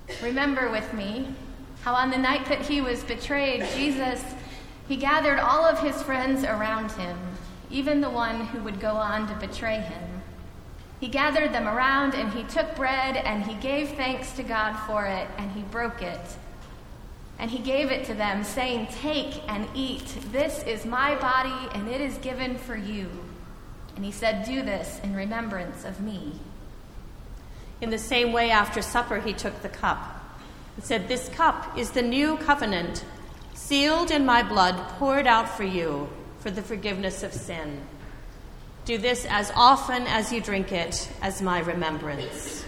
Remember with me how on the night that he was betrayed, Jesus, he gathered all of his friends around him, even the one who would go on to betray him. He gathered them around and he took bread and he gave thanks to God for it and he broke it. And he gave it to them, saying, Take and eat. This is my body and it is given for you. And he said, Do this in remembrance of me. In the same way, after supper, he took the cup and said, This cup is the new covenant, sealed in my blood, poured out for you for the forgiveness of sin. Do this as often as you drink it as my remembrance.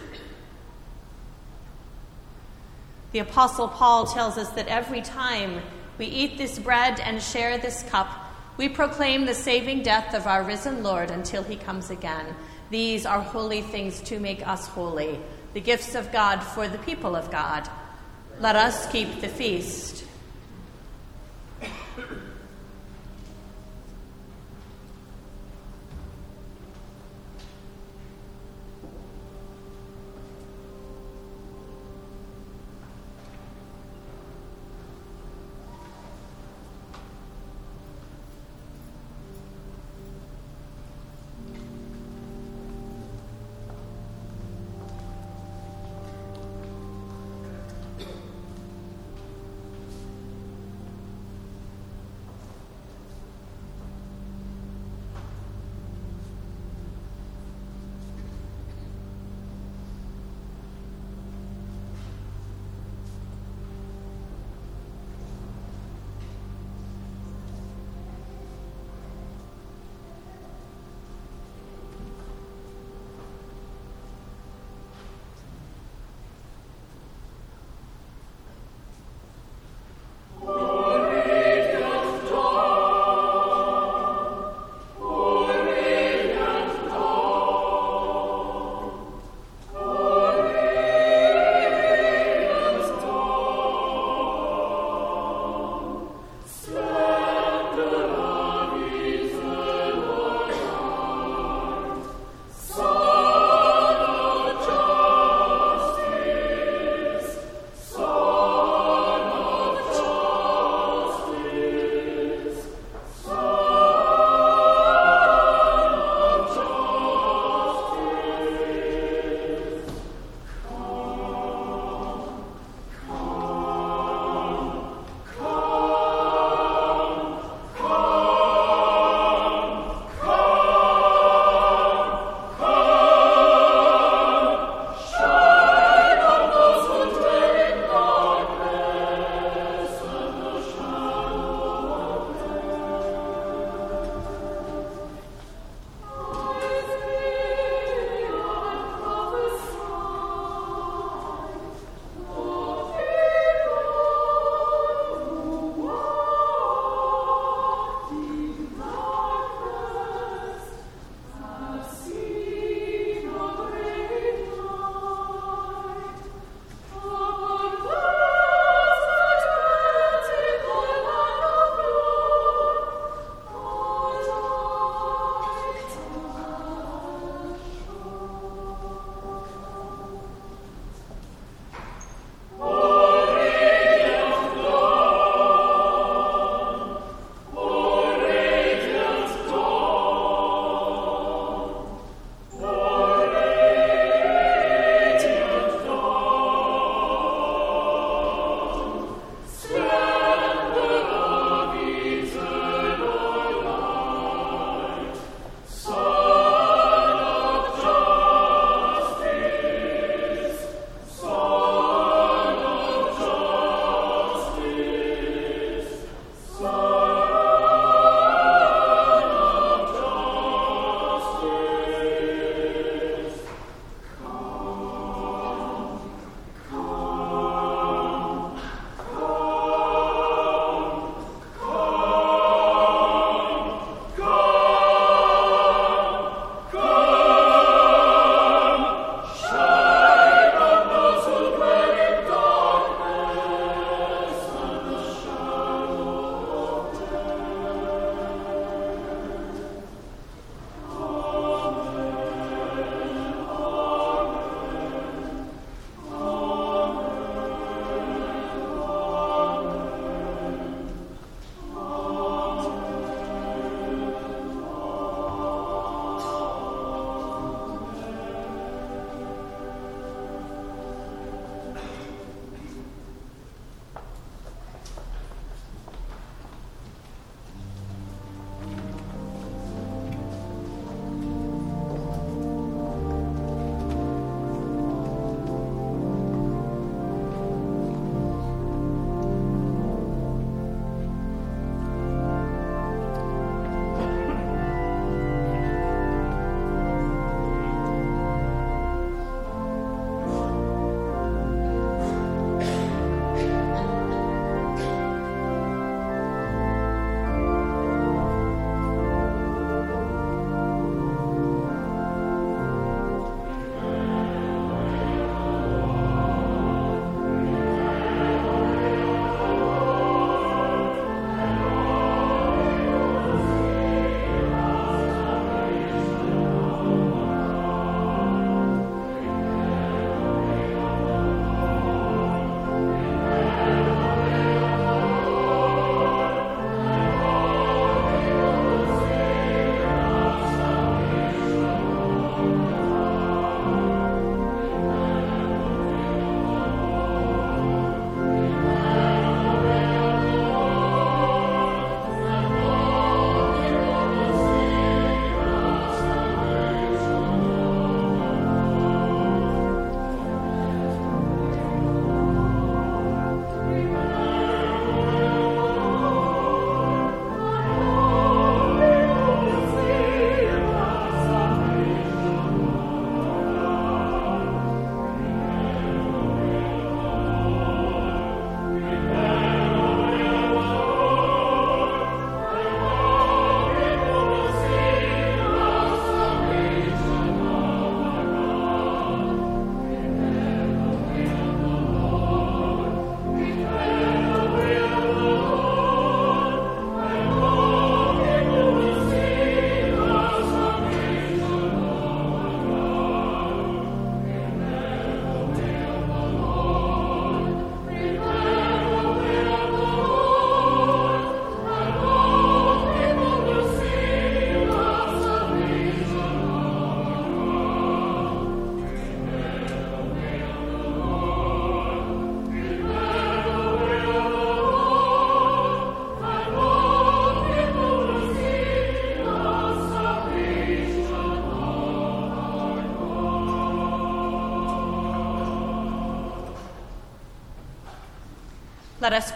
The Apostle Paul tells us that every time we eat this bread and share this cup, we proclaim the saving death of our risen Lord until he comes again. These are holy things to make us holy, the gifts of God for the people of God. Let us keep the feast.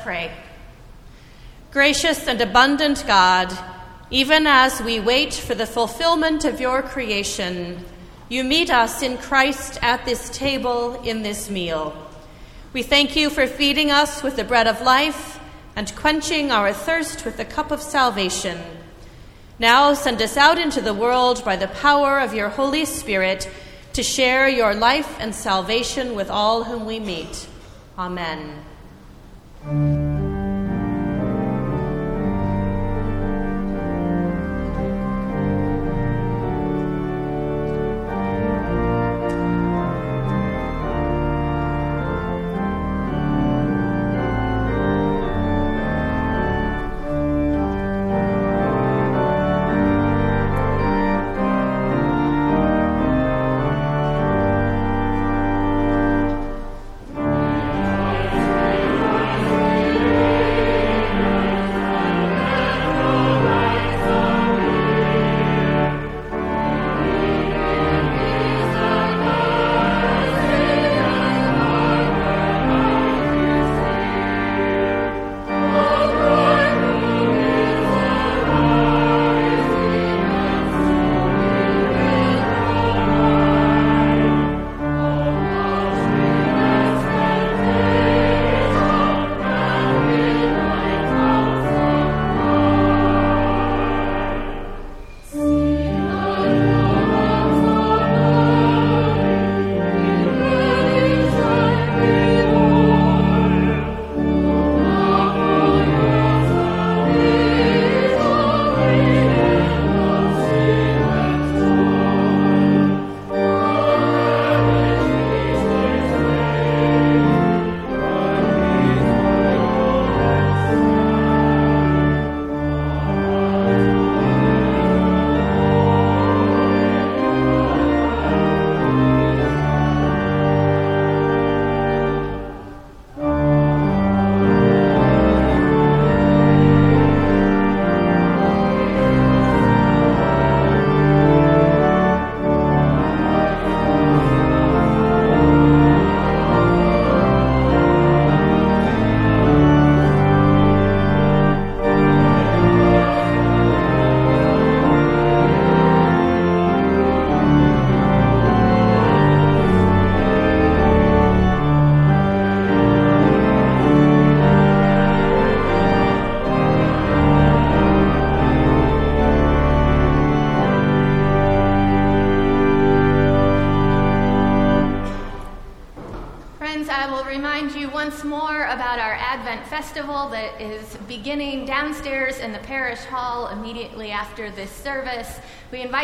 Pray. Gracious and abundant God, even as we wait for the fulfillment of your creation, you meet us in Christ at this table in this meal. We thank you for feeding us with the bread of life and quenching our thirst with the cup of salvation. Now send us out into the world by the power of your Holy Spirit to share your life and salvation with all whom we meet. Amen.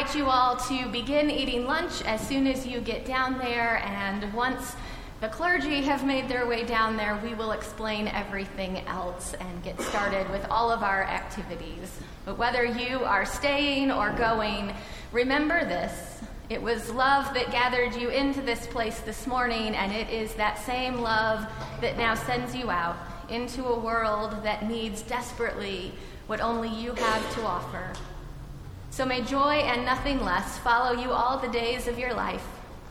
Invite you all to begin eating lunch as soon as you get down there, and once the clergy have made their way down there, we will explain everything else and get started with all of our activities. But whether you are staying or going, remember this. It was love that gathered you into this place this morning, and it is that same love that now sends you out into a world that needs desperately what only you have to offer. So may joy and nothing less follow you all the days of your life.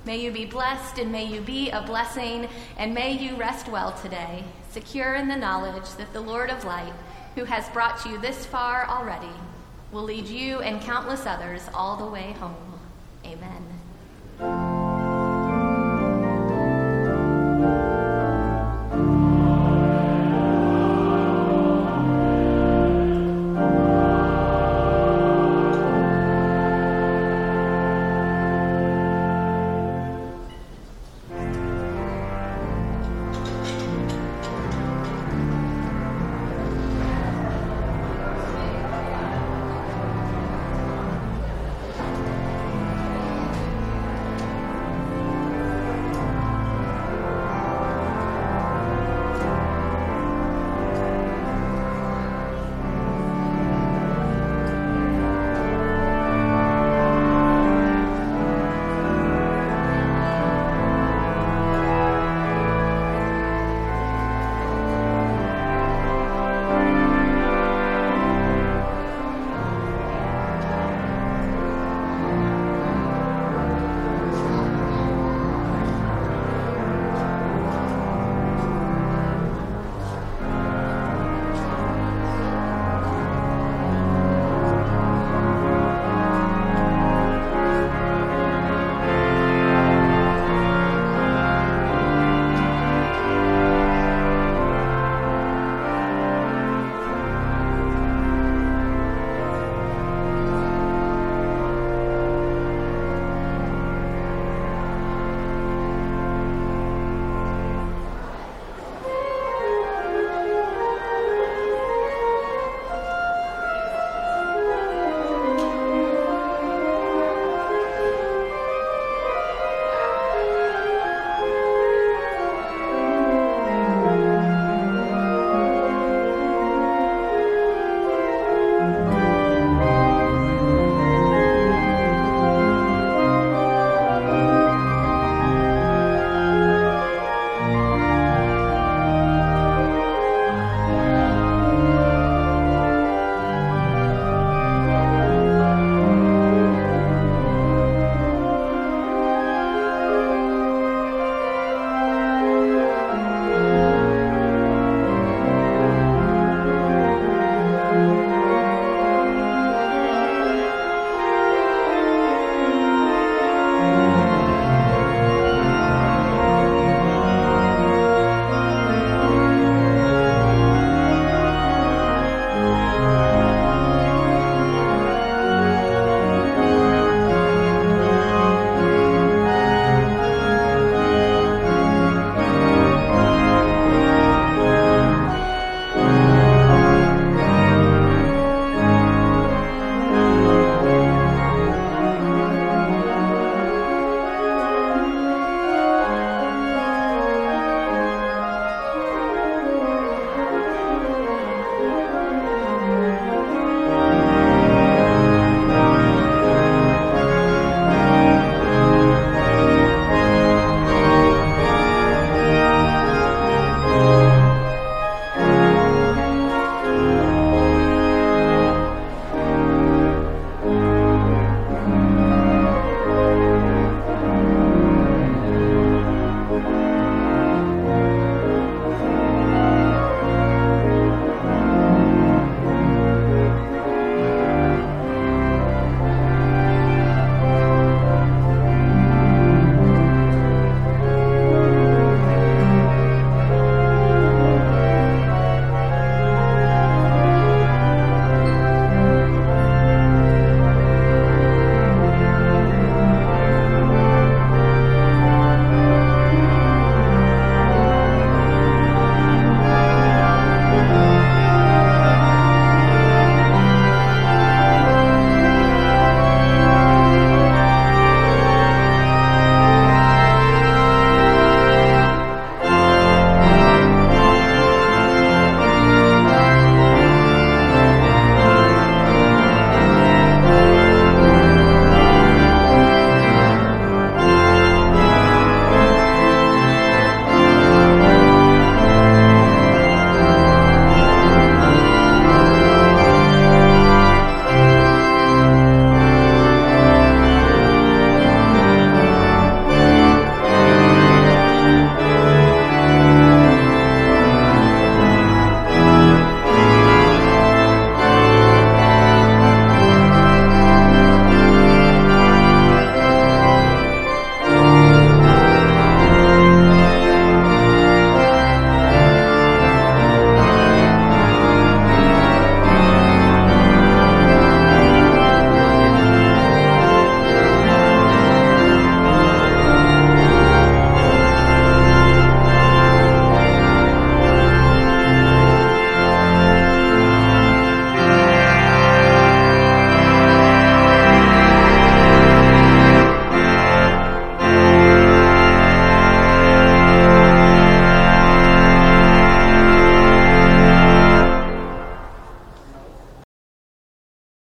May you be blessed and may you be a blessing, and may you rest well today, secure in the knowledge that the Lord of light, who has brought you this far already, will lead you and countless others all the way home. Amen.